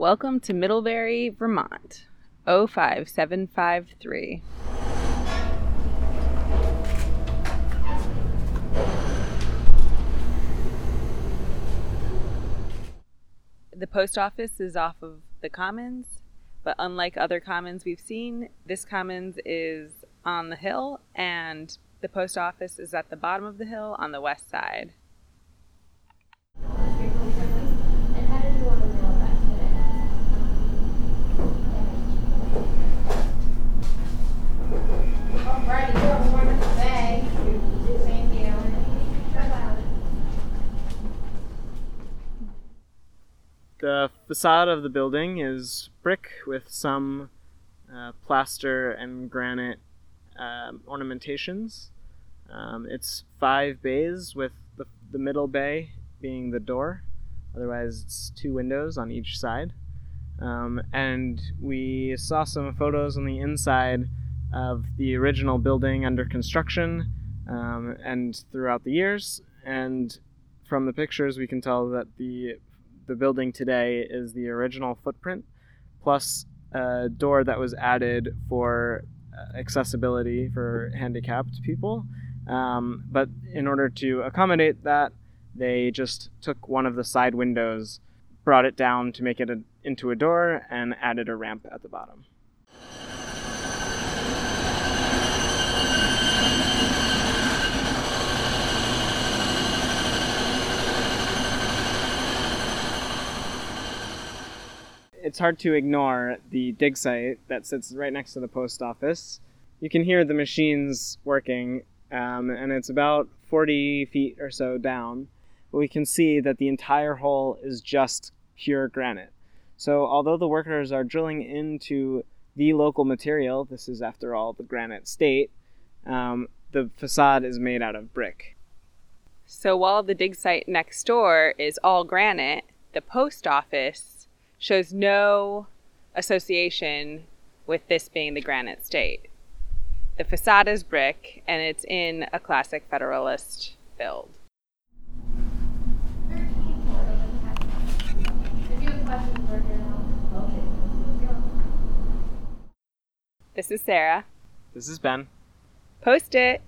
Welcome to Middlebury, Vermont, 05753. The post office is off of the commons, but unlike other commons we've seen, this commons is on the hill and the post office is at the bottom of the hill on the west side. And how did you want to mail that today? Alrighty, good morning today. Thank you. The facade of the building is brick with some uh, plaster and granite um, ornamentations. Um, it's five bays, with the, the middle bay being the door. Otherwise, it's two windows on each side. Um, and we saw some photos on the inside of the original building under construction um, and throughout the years. And from the pictures, we can tell that the the building today is the original footprint, plus a door that was added for uh, accessibility for handicapped people. Um, but in order to accommodate that, they just took one of the side windows, brought it down to make it a, into a door, and added a ramp at the bottom. It's hard to ignore the dig site that sits right next to the post office. You can hear the machines working, um, and it's about 40 feet or so down. We can see that the entire hole is just pure granite. So, although the workers are drilling into the local material, this is after all the granite state, um, the facade is made out of brick. So while the dig site next door is all granite, the post office shows no association with this being the granite state. The facade is brick and it's in a classic Federalist build. If you have questions, we're here now. Okay. This is Sarah. This is Ben. Post it.